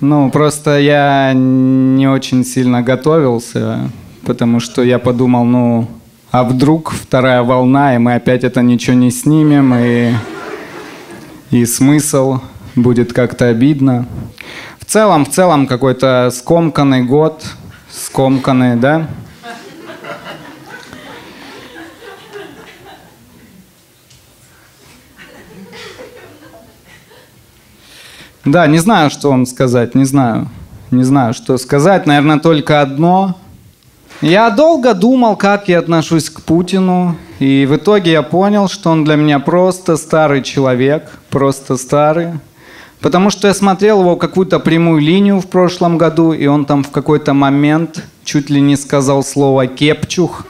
Ну, просто я не очень сильно готовился, потому что я подумал, ну, а вдруг вторая волна, и мы опять это ничего не снимем, и, и смысл будет как-то обидно. В целом, в целом какой-то скомканный год, скомканный, да? Да, не знаю, что вам сказать, не знаю. Не знаю, что сказать. Наверное, только одно. Я долго думал, как я отношусь к Путину, и в итоге я понял, что он для меня просто старый человек, просто старый. Потому что я смотрел его какую-то прямую линию в прошлом году, и он там в какой-то момент чуть ли не сказал слово «кепчух».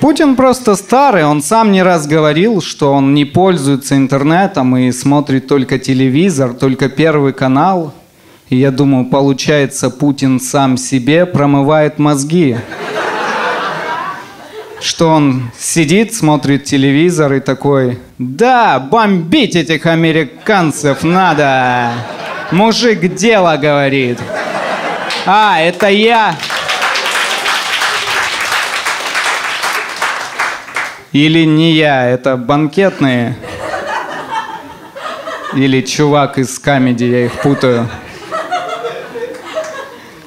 Путин просто старый, он сам не раз говорил, что он не пользуется интернетом и смотрит только телевизор, только первый канал. И я думаю, получается, Путин сам себе промывает мозги. Что он сидит, смотрит телевизор и такой, да, бомбить этих американцев надо. Мужик дело говорит. А, это я. Или не я, это банкетные. Или чувак из камеди, я их путаю.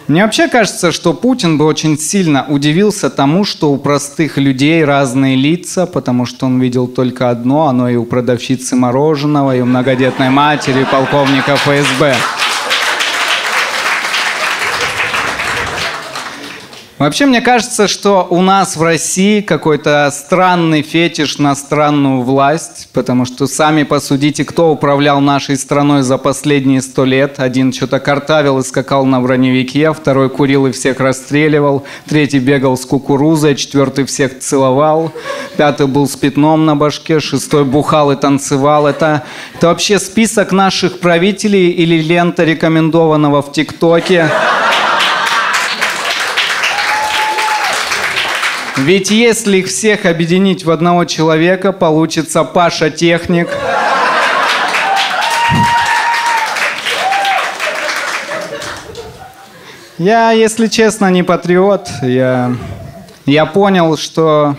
Мне вообще кажется, что Путин бы очень сильно удивился тому, что у простых людей разные лица, потому что он видел только одно, оно и у продавщицы мороженого, и у многодетной матери, и полковника ФСБ. Вообще, мне кажется, что у нас в России какой-то странный фетиш на странную власть, потому что сами посудите, кто управлял нашей страной за последние сто лет. Один что-то картавил и скакал на броневике, второй курил и всех расстреливал, третий бегал с кукурузой, четвертый всех целовал, пятый был с пятном на башке, шестой бухал и танцевал. Это, это вообще список наших правителей или лента рекомендованного в ТикТоке. Ведь если их всех объединить в одного человека, получится Паша Техник. Я, если честно, не патриот. Я, я понял, что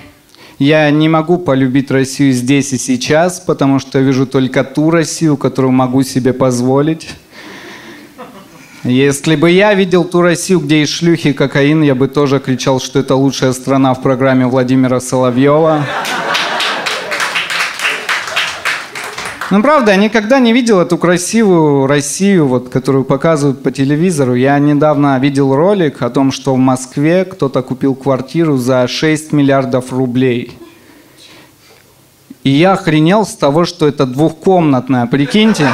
я не могу полюбить Россию здесь и сейчас, потому что я вижу только ту Россию, которую могу себе позволить. Если бы я видел ту Россию, где есть шлюхи и кокаин, я бы тоже кричал, что это лучшая страна в программе Владимира Соловьева. Ну, правда, я никогда не видел эту красивую Россию, вот, которую показывают по телевизору. Я недавно видел ролик о том, что в Москве кто-то купил квартиру за 6 миллиардов рублей. И я охренел с того, что это двухкомнатная, прикиньте.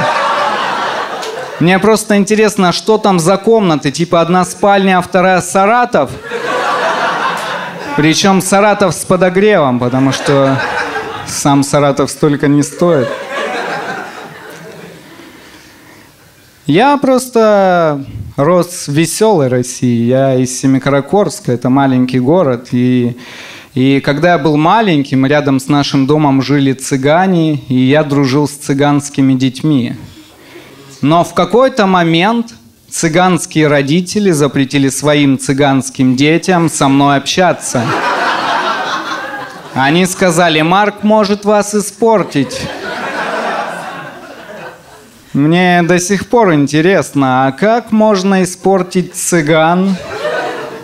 Мне просто интересно, что там за комнаты? Типа одна спальня, а вторая Саратов? Причем Саратов с подогревом, потому что сам Саратов столько не стоит. Я просто рос в веселой России. Я из Семикаракорска, это маленький город. И, и когда я был маленьким, рядом с нашим домом жили цыгане, и я дружил с цыганскими детьми. Но в какой-то момент цыганские родители запретили своим цыганским детям со мной общаться. Они сказали, Марк может вас испортить. Мне до сих пор интересно, а как можно испортить цыган?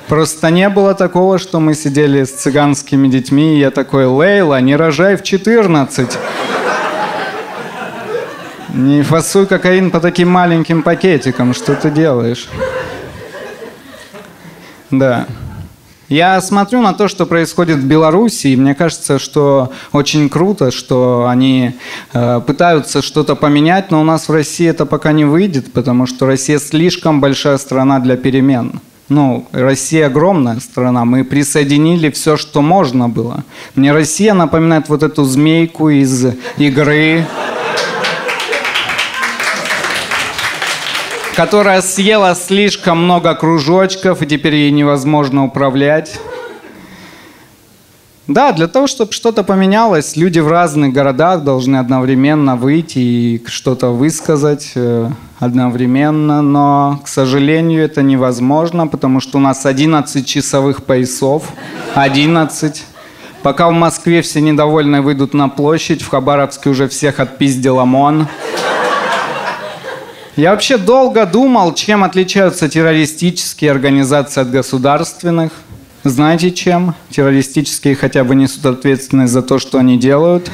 Просто не было такого, что мы сидели с цыганскими детьми, и я такой, Лейла, не рожай в 14. Не фасуй кокаин по таким маленьким пакетикам. Что ты делаешь? Да. Я смотрю на то, что происходит в Беларуси, и мне кажется, что очень круто, что они э, пытаются что-то поменять, но у нас в России это пока не выйдет, потому что Россия слишком большая страна для перемен. Ну, Россия огромная страна, мы присоединили все, что можно было. Мне Россия напоминает вот эту змейку из игры. Которая съела слишком много кружочков, и теперь ей невозможно управлять. Да, для того, чтобы что-то поменялось, люди в разных городах должны одновременно выйти и что-то высказать э, одновременно, но, к сожалению, это невозможно, потому что у нас 11 часовых поясов, 11. Пока в Москве все недовольные выйдут на площадь, в Хабаровске уже всех отпиздил ОМОН. Я вообще долго думал, чем отличаются террористические организации от государственных. Знаете чем? Террористические хотя бы несут ответственность за то, что они делают.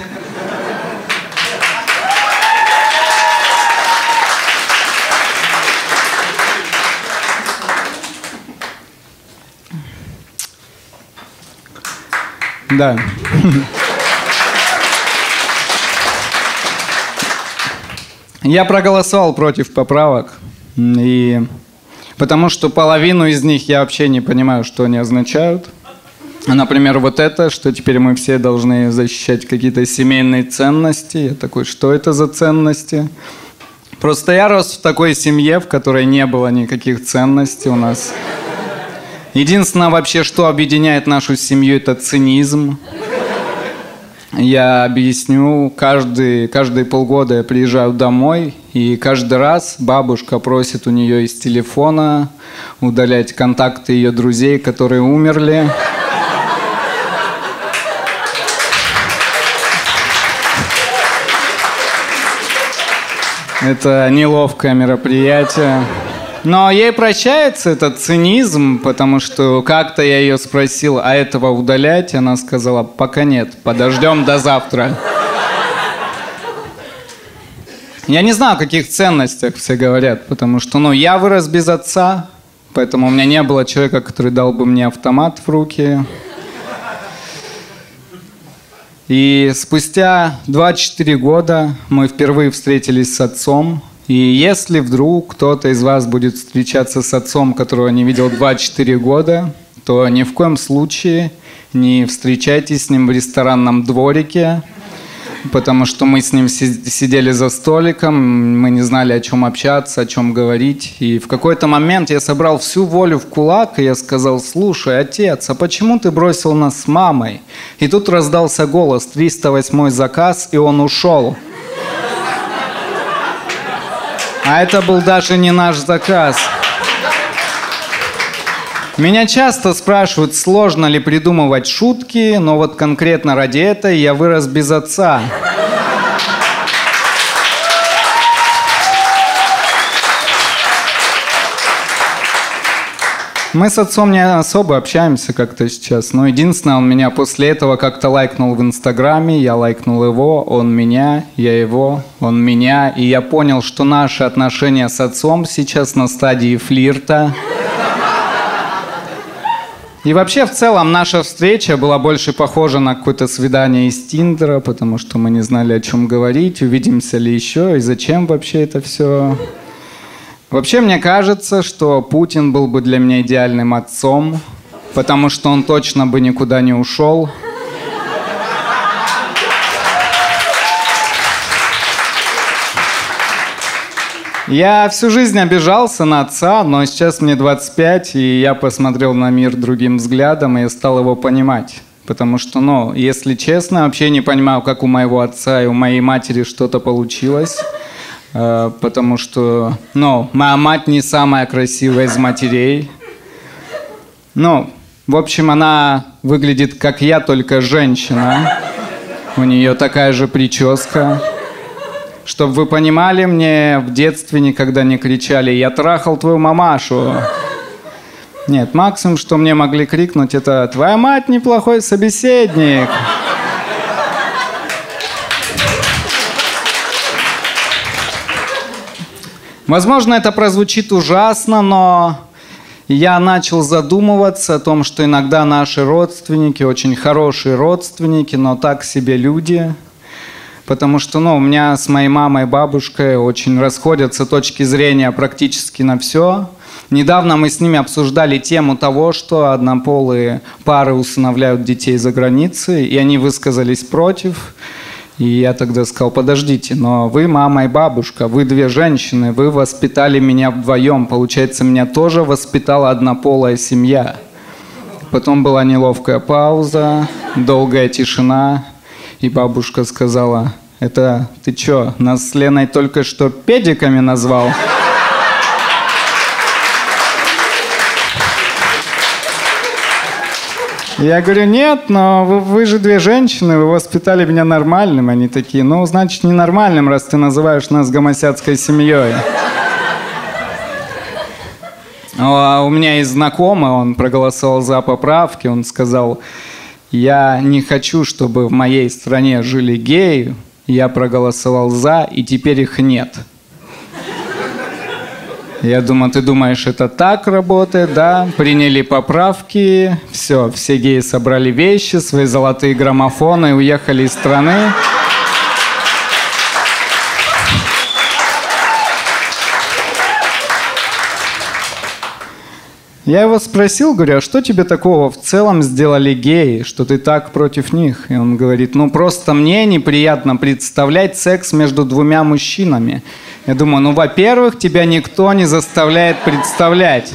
Да. Я проголосовал против поправок. И Потому что половину из них я вообще не понимаю, что они означают. Например, вот это, что теперь мы все должны защищать какие-то семейные ценности. Я такой, что это за ценности? Просто я рос в такой семье, в которой не было никаких ценностей у нас. Единственное вообще, что объединяет нашу семью, это цинизм. Я объясню, каждый, каждые полгода я приезжаю домой, и каждый раз бабушка просит у нее из телефона удалять контакты ее друзей, которые умерли. Это неловкое мероприятие. Но ей прощается этот цинизм, потому что как-то я ее спросил, а этого удалять? Она сказала, пока нет, подождем до завтра. Я не знаю, о каких ценностях все говорят, потому что, ну, я вырос без отца, поэтому у меня не было человека, который дал бы мне автомат в руки. И спустя 24 года мы впервые встретились с отцом, и если вдруг кто-то из вас будет встречаться с отцом, которого не видел 24 года, то ни в коем случае не встречайтесь с ним в ресторанном дворике, потому что мы с ним сидели за столиком, мы не знали, о чем общаться, о чем говорить. И в какой-то момент я собрал всю волю в кулак, и я сказал, слушай, отец, а почему ты бросил нас с мамой? И тут раздался голос, 308 заказ, и он ушел. А это был даже не наш заказ. Меня часто спрашивают, сложно ли придумывать шутки, но вот конкретно ради этого я вырос без отца. Мы с отцом не особо общаемся как-то сейчас, но единственное, он меня после этого как-то лайкнул в Инстаграме, я лайкнул его, он меня, я его, он меня, и я понял, что наши отношения с отцом сейчас на стадии флирта. И вообще, в целом, наша встреча была больше похожа на какое-то свидание из Тиндера, потому что мы не знали, о чем говорить, увидимся ли еще, и зачем вообще это все. Вообще, мне кажется, что Путин был бы для меня идеальным отцом, потому что он точно бы никуда не ушел. Я всю жизнь обижался на отца, но сейчас мне 25, и я посмотрел на мир другим взглядом, и стал его понимать. Потому что, ну, если честно, вообще не понимаю, как у моего отца и у моей матери что-то получилось. Э, потому что, ну, моя мать не самая красивая из матерей. Ну, в общем, она выглядит как я, только женщина. У нее такая же прическа. Чтобы вы понимали, мне в детстве никогда не кричали «Я трахал твою мамашу». Нет, максимум, что мне могли крикнуть, это «Твоя мать неплохой собеседник». Возможно, это прозвучит ужасно, но я начал задумываться о том, что иногда наши родственники, очень хорошие родственники, но так себе люди. Потому что ну, у меня с моей мамой и бабушкой очень расходятся точки зрения практически на все. Недавно мы с ними обсуждали тему того, что однополые пары усыновляют детей за границей, и они высказались против. И я тогда сказал, подождите, но вы мама и бабушка, вы две женщины, вы воспитали меня вдвоем. Получается, меня тоже воспитала однополая семья. Потом была неловкая пауза, долгая тишина, и бабушка сказала, это ты чё, нас с Леной только что педиками назвал? Я говорю, нет, но вы, вы же две женщины, вы воспитали меня нормальным. Они такие, ну, значит, ненормальным, раз ты называешь нас гомосядской семьей. А у меня есть знакомый, он проголосовал за поправки, он сказал, я не хочу, чтобы в моей стране жили геи, я проголосовал за, и теперь их нет. Я думаю, ты думаешь, это так работает, да? Приняли поправки, все, все геи собрали вещи, свои золотые граммофоны уехали из страны. Я его спросил, говорю, а что тебе такого в целом сделали геи, что ты так против них? И он говорит, ну просто мне неприятно представлять секс между двумя мужчинами. Я думаю, ну во-первых, тебя никто не заставляет представлять.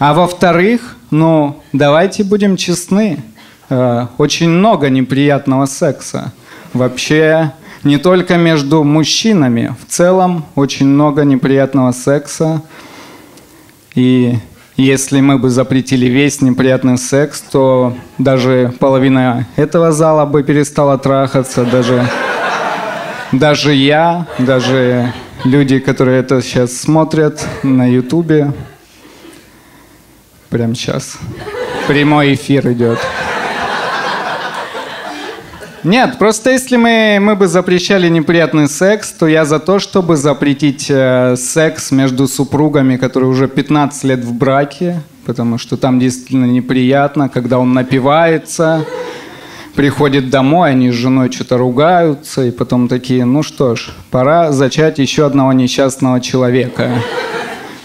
А во-вторых, ну давайте будем честны, э, очень много неприятного секса. Вообще не только между мужчинами, в целом очень много неприятного секса. И если мы бы запретили весь неприятный секс, то даже половина этого зала бы перестала трахаться, даже, даже я, даже люди, которые это сейчас смотрят на ютубе. Прямо сейчас. Прямой эфир идет. Нет, просто если мы, мы бы запрещали неприятный секс, то я за то, чтобы запретить э, секс между супругами, которые уже 15 лет в браке, потому что там действительно неприятно, когда он напивается, приходит домой, они с женой что-то ругаются, и потом такие, ну что ж, пора зачать еще одного несчастного человека.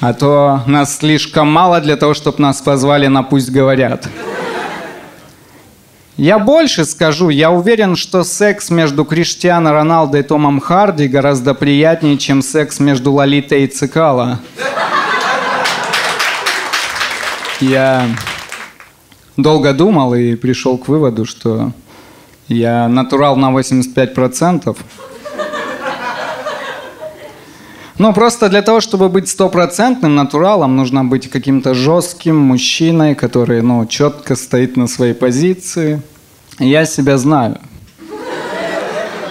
А то нас слишком мало для того, чтобы нас позвали на «Пусть говорят». Я больше скажу, я уверен, что секс между Криштиано Роналдо и Томом Харди гораздо приятнее, чем секс между Лолитой и Цикало. Я долго думал и пришел к выводу, что я натурал на 85%. Ну, просто для того, чтобы быть стопроцентным натуралом, нужно быть каким-то жестким мужчиной, который, ну, четко стоит на своей позиции. Я себя знаю.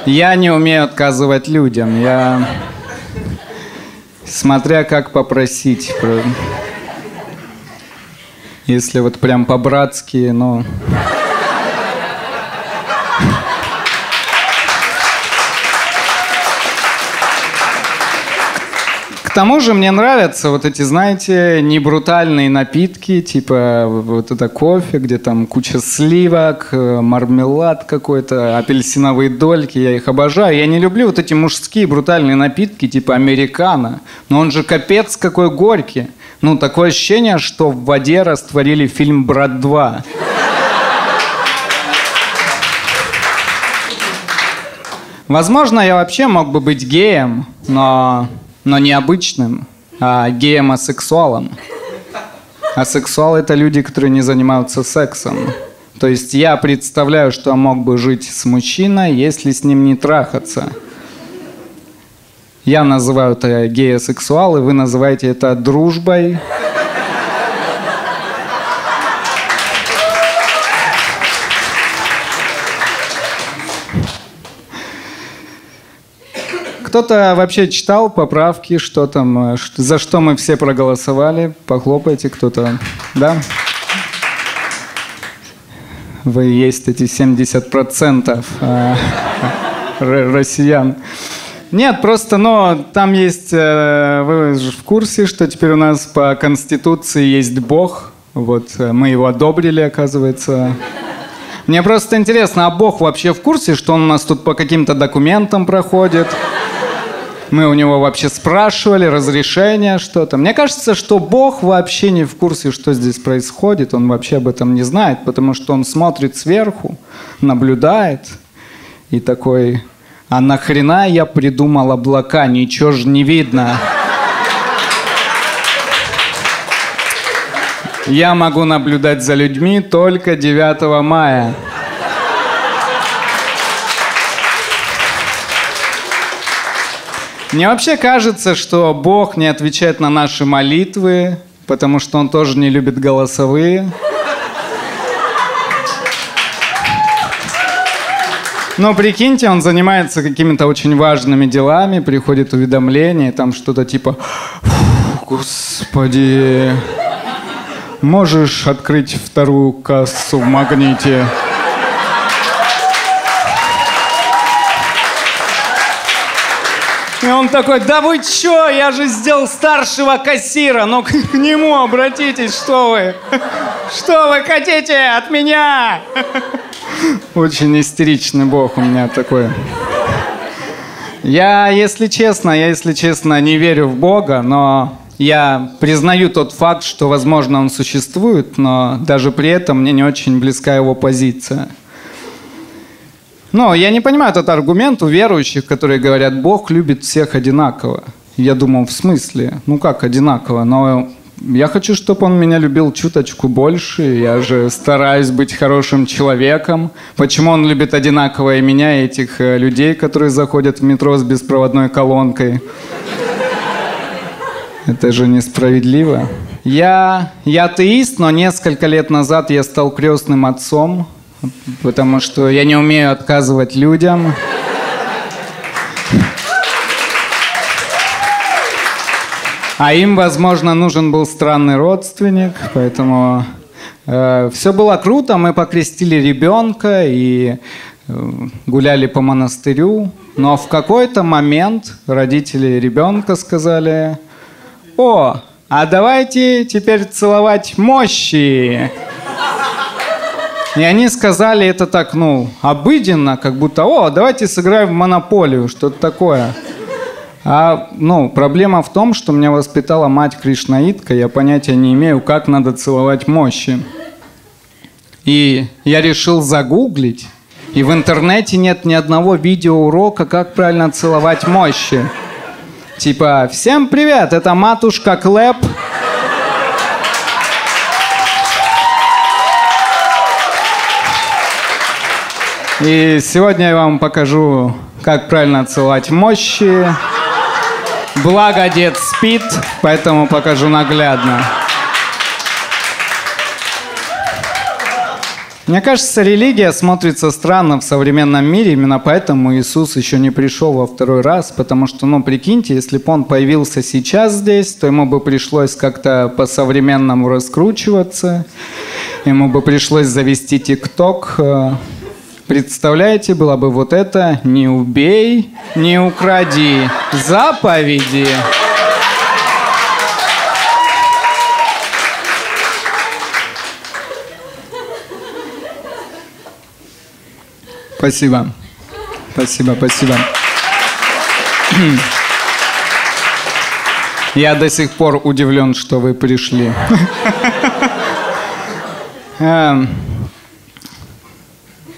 Я не умею отказывать людям. Я... Смотря как попросить. Если вот прям по-братски, ну... К тому же мне нравятся вот эти, знаете, не брутальные напитки, типа вот это кофе, где там куча сливок, э, мармелад какой-то, апельсиновые дольки, я их обожаю. Я не люблю вот эти мужские брутальные напитки, типа американо, но он же капец какой горький. Ну, такое ощущение, что в воде растворили фильм «Брат 2». Возможно, я вообще мог бы быть геем, но но не обычным, а геомосексуалом. А сексуал это люди, которые не занимаются сексом. То есть я представляю, что мог бы жить с мужчиной, если с ним не трахаться. Я называю это геосексуал, и вы называете это дружбой. Кто-то вообще читал поправки, что там, э, за что мы все проголосовали? Похлопайте кто-то, да? Вы есть эти 70% э, россиян. Нет, просто, но там есть, э, вы же в курсе, что теперь у нас по Конституции есть Бог. Вот мы его одобрили, оказывается. Мне просто интересно, а Бог вообще в курсе, что он у нас тут по каким-то документам проходит? Мы у него вообще спрашивали разрешение, что-то. Мне кажется, что Бог вообще не в курсе, что здесь происходит. Он вообще об этом не знает, потому что он смотрит сверху, наблюдает и такой, а нахрена я придумал облака, ничего же не видно. Я могу наблюдать за людьми только 9 мая. Мне вообще кажется, что Бог не отвечает на наши молитвы, потому что Он тоже не любит голосовые. Но прикиньте, он занимается какими-то очень важными делами, приходит уведомление, там что-то типа «Господи, можешь открыть вторую кассу в магните?» И он такой, да вы чё, я же сделал старшего кассира, ну к, к нему обратитесь, что вы? Что вы хотите от меня? Очень истеричный бог у меня такой. Я, если честно, я, если честно, не верю в Бога, но я признаю тот факт, что, возможно, он существует, но даже при этом мне не очень близка его позиция. Но я не понимаю этот аргумент у верующих, которые говорят, Бог любит всех одинаково. Я думал, в смысле? Ну как одинаково? Но я хочу, чтобы он меня любил чуточку больше. Я же стараюсь быть хорошим человеком. Почему он любит одинаково и меня, и этих э, людей, которые заходят в метро с беспроводной колонкой? Это же несправедливо. Я, я атеист, но несколько лет назад я стал крестным отцом потому что я не умею отказывать людям. А им, возможно, нужен был странный родственник, поэтому э, все было круто. Мы покрестили ребенка и э, гуляли по монастырю. Но в какой-то момент родители ребенка сказали, о, а давайте теперь целовать мощи. И они сказали это так, ну, обыденно, как будто, о, давайте сыграем в монополию, что-то такое. А, ну, проблема в том, что меня воспитала мать Кришнаитка, я понятия не имею, как надо целовать мощи. И я решил загуглить, и в интернете нет ни одного видеоурока, как правильно целовать мощи. Типа, всем привет, это матушка Клэп, И сегодня я вам покажу, как правильно целовать мощи. Благо дед спит, поэтому покажу наглядно. Мне кажется, религия смотрится странно в современном мире, именно поэтому Иисус еще не пришел во второй раз, потому что, ну, прикиньте, если бы он появился сейчас здесь, то ему бы пришлось как-то по-современному раскручиваться, ему бы пришлось завести ТикТок, э, Представляете, было бы вот это «Не убей, не укради». Заповеди. Спасибо. Спасибо, спасибо. Я до сих пор удивлен, что вы пришли.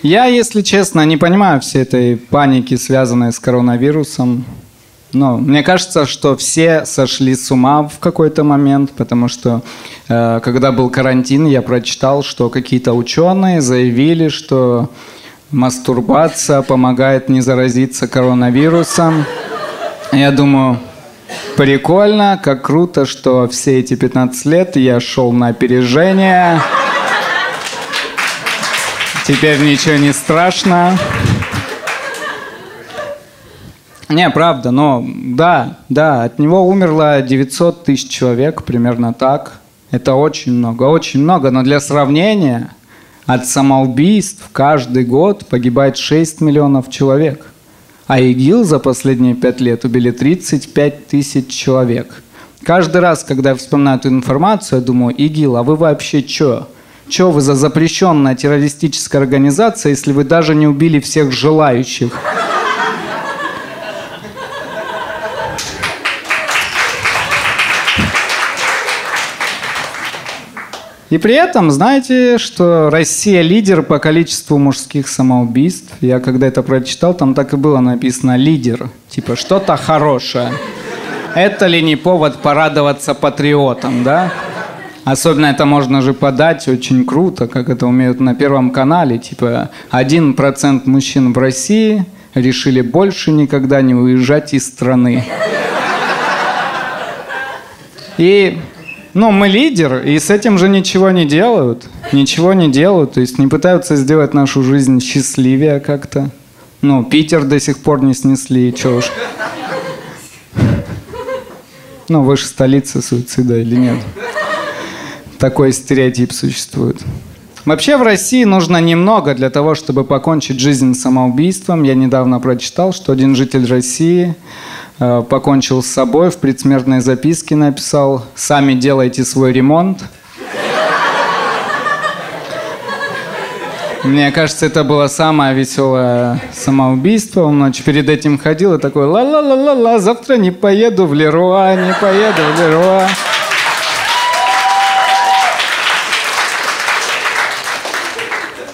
Я, если честно, не понимаю всей этой паники, связанной с коронавирусом. Но мне кажется, что все сошли с ума в какой-то момент, потому что э, когда был карантин, я прочитал, что какие-то ученые заявили, что мастурбация помогает не заразиться коронавирусом. Я думаю, прикольно, как круто, что все эти 15 лет я шел на опережение. Теперь ничего не страшно. Не, правда, но да, да, от него умерло 900 тысяч человек, примерно так. Это очень много, очень много, но для сравнения, от самоубийств каждый год погибает 6 миллионов человек. А ИГИЛ за последние пять лет убили 35 тысяч человек. Каждый раз, когда я вспоминаю эту информацию, я думаю, ИГИЛ, а вы вообще что? Что вы за запрещенная террористическая организация, если вы даже не убили всех желающих? И при этом, знаете, что Россия лидер по количеству мужских самоубийств. Я когда это прочитал, там так и было написано «лидер». Типа что-то хорошее. Это ли не повод порадоваться патриотам, да? Особенно это можно же подать очень круто, как это умеют на Первом канале. Типа, один процент мужчин в России решили больше никогда не уезжать из страны. И, ну, мы лидер, и с этим же ничего не делают. Ничего не делают, то есть не пытаются сделать нашу жизнь счастливее как-то. Ну, Питер до сих пор не снесли, чё уж. Ну, выше столицы суицида или нет? Такой стереотип существует. Вообще в России нужно немного для того, чтобы покончить жизнь самоубийством. Я недавно прочитал, что один житель России э, покончил с собой, в предсмертной записке написал «Сами делайте свой ремонт». Мне кажется, это было самое веселое самоубийство. Он ночь перед этим ходил и такой «Ла-ла-ла-ла-ла, завтра не поеду в Леруа, не поеду в Леруа».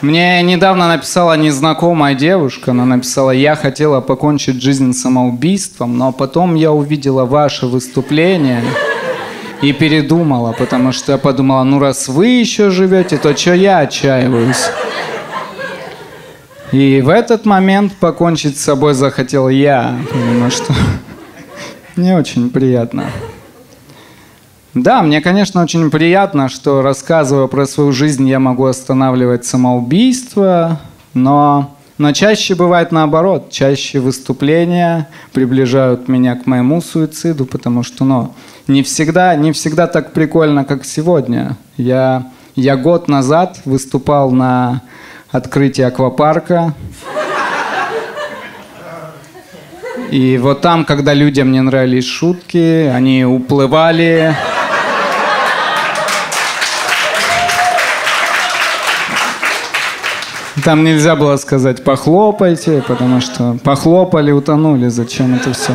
Мне недавно написала незнакомая девушка, она написала, я хотела покончить жизнь самоубийством, но потом я увидела ваше выступление и передумала, потому что я подумала, ну раз вы еще живете, то что я отчаиваюсь? И в этот момент покончить с собой захотел я, потому что не очень приятно. Да, мне, конечно, очень приятно, что рассказывая про свою жизнь, я могу останавливать самоубийство, но, но чаще бывает наоборот. Чаще выступления приближают меня к моему суициду, потому что ну, не, всегда, не всегда так прикольно, как сегодня. Я, я год назад выступал на открытии аквапарка. И вот там, когда людям не нравились шутки, они уплывали, Там нельзя было сказать «похлопайте», потому что похлопали, утонули. Зачем это все?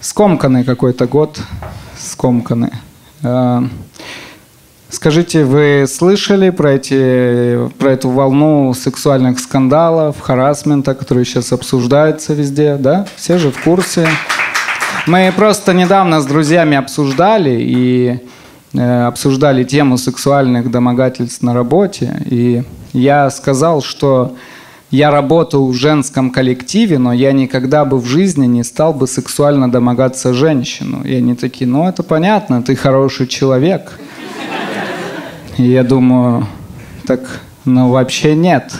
Скомканный какой-то год. Скомканный. А, скажите, вы слышали про, эти, про эту волну сексуальных скандалов, харасмента, которые сейчас обсуждаются везде, да? Все же в курсе. Мы просто недавно с друзьями обсуждали, и обсуждали тему сексуальных домогательств на работе, и я сказал, что я работаю в женском коллективе, но я никогда бы в жизни не стал бы сексуально домогаться женщину. И они такие, ну это понятно, ты хороший человек. И я думаю, так, ну вообще нет.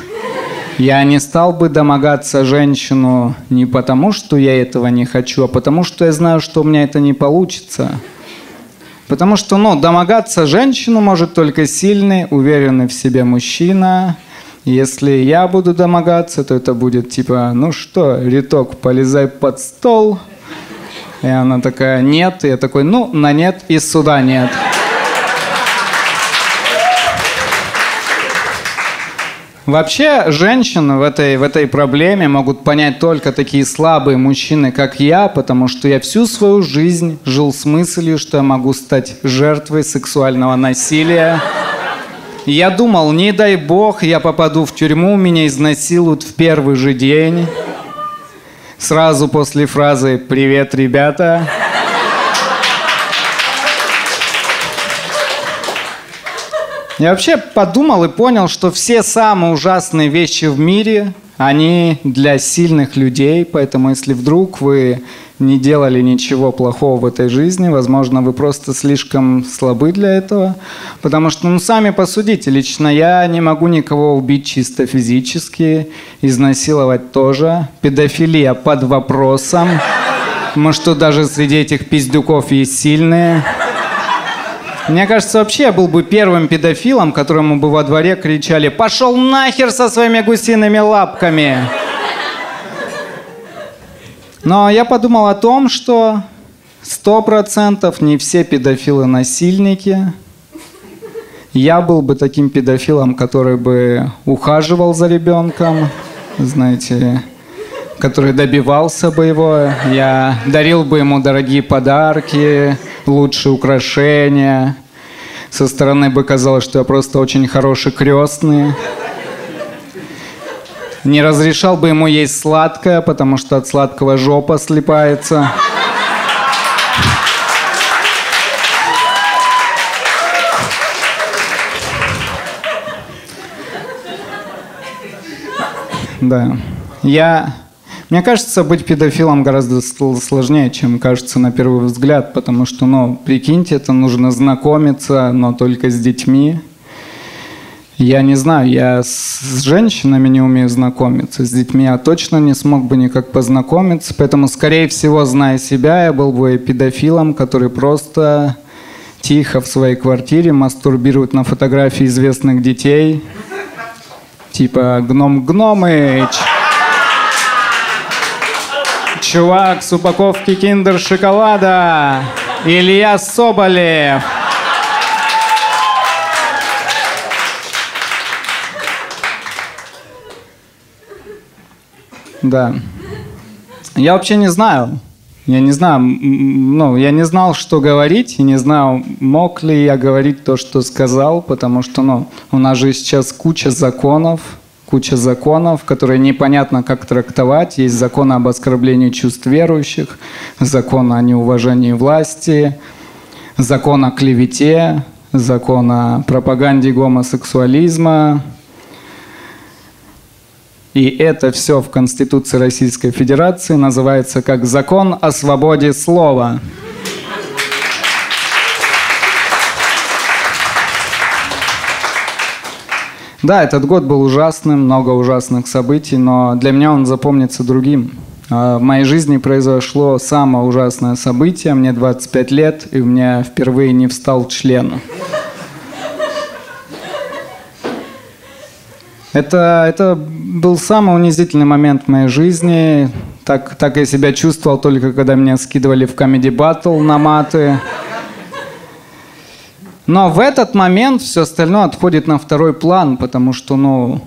Я не стал бы домогаться женщину не потому, что я этого не хочу, а потому, что я знаю, что у меня это не получится. Потому что, ну, домогаться женщину может только сильный, уверенный в себе мужчина. Если я буду домогаться, то это будет типа, ну что, риток, полезай под стол. И она такая, нет. И я такой, ну, на нет и суда нет. Вообще, женщины в этой, в этой проблеме могут понять только такие слабые мужчины, как я, потому что я всю свою жизнь жил с мыслью, что я могу стать жертвой сексуального насилия. Я думал, не дай бог, я попаду в тюрьму, меня изнасилуют в первый же день. Сразу после фразы «Привет, ребята!» Я вообще подумал и понял, что все самые ужасные вещи в мире, они для сильных людей, поэтому если вдруг вы не делали ничего плохого в этой жизни, возможно, вы просто слишком слабы для этого, потому что, ну, сами посудите, лично я не могу никого убить чисто физически, изнасиловать тоже, педофилия под вопросом, может, что даже среди этих пиздюков есть сильные – мне кажется, вообще я был бы первым педофилом, которому бы во дворе кричали «Пошел нахер со своими гусиными лапками!» Но я подумал о том, что сто процентов не все педофилы насильники. Я был бы таким педофилом, который бы ухаживал за ребенком, знаете, который добивался бы его. Я дарил бы ему дорогие подарки, лучшие украшения. Со стороны бы казалось, что я просто очень хороший крестный. Не разрешал бы ему есть сладкое, потому что от сладкого жопа слипается. Да. Я мне кажется, быть педофилом гораздо сложнее, чем кажется на первый взгляд, потому что, ну, прикиньте, это нужно знакомиться, но только с детьми. Я не знаю, я с женщинами не умею знакомиться, с детьми я точно не смог бы никак познакомиться, поэтому, скорее всего, зная себя, я был бы педофилом, который просто тихо в своей квартире мастурбирует на фотографии известных детей, типа «Гном Гномыч», Чувак с упаковки киндер шоколада. Илья Соболев. Да. Я вообще не знаю. Я не знаю, ну, я не знал, что говорить, и не знал, мог ли я говорить то, что сказал, потому что, ну, у нас же сейчас куча законов, куча законов, которые непонятно как трактовать. Есть закон об оскорблении чувств верующих, закон о неуважении власти, закон о клевете, закон о пропаганде гомосексуализма, и это все в Конституции Российской Федерации называется как закон о свободе слова. Да, этот год был ужасным, много ужасных событий, но для меня он запомнится другим. А, в моей жизни произошло самое ужасное событие. Мне 25 лет, и у меня впервые не встал член. Это, это был самый унизительный момент в моей жизни. Так, так я себя чувствовал только когда меня скидывали в Comedy Battle на маты. Но в этот момент все остальное отходит на второй план, потому что, ну,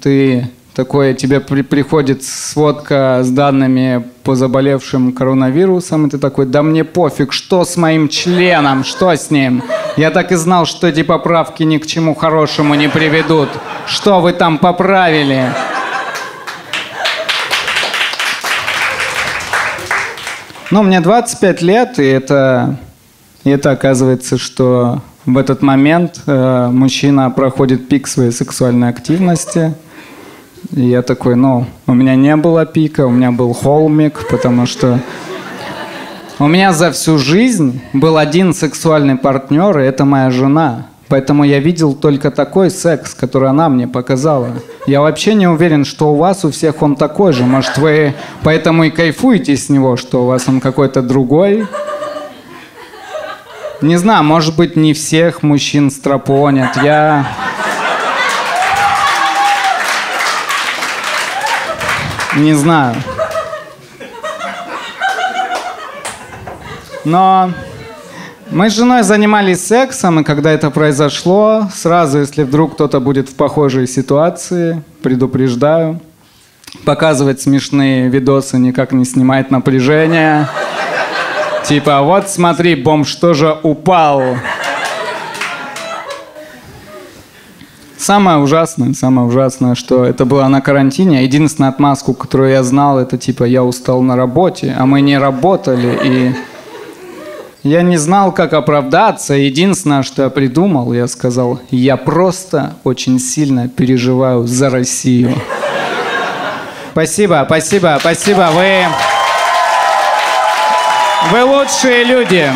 ты такое, тебе при, приходит сводка с данными по заболевшим коронавирусом, и ты такой, да мне пофиг, что с моим членом, что с ним? Я так и знал, что эти поправки ни к чему хорошему не приведут. Что вы там поправили? Ну, мне 25 лет, и это, и это оказывается, что в этот момент э, мужчина проходит пик своей сексуальной активности – и я такой, ну, у меня не было пика, у меня был холмик, потому что у меня за всю жизнь был один сексуальный партнер, и это моя жена. Поэтому я видел только такой секс, который она мне показала. Я вообще не уверен, что у вас у всех он такой же. Может, вы поэтому и кайфуете с него, что у вас он какой-то другой. Не знаю, может быть, не всех мужчин стропонят. Я... Не знаю. Но мы с женой занимались сексом, и когда это произошло, сразу, если вдруг кто-то будет в похожей ситуации, предупреждаю. Показывать смешные видосы никак не снимает напряжение. Типа, вот смотри, бомж тоже упал. Самое ужасное, самое ужасное, что это было на карантине. Единственная отмазку, которую я знал, это типа я устал на работе, а мы не работали. И я не знал, как оправдаться. Единственное, что я придумал, я сказал, я просто очень сильно переживаю за Россию. Спасибо, спасибо, спасибо. Вы, вы лучшие люди.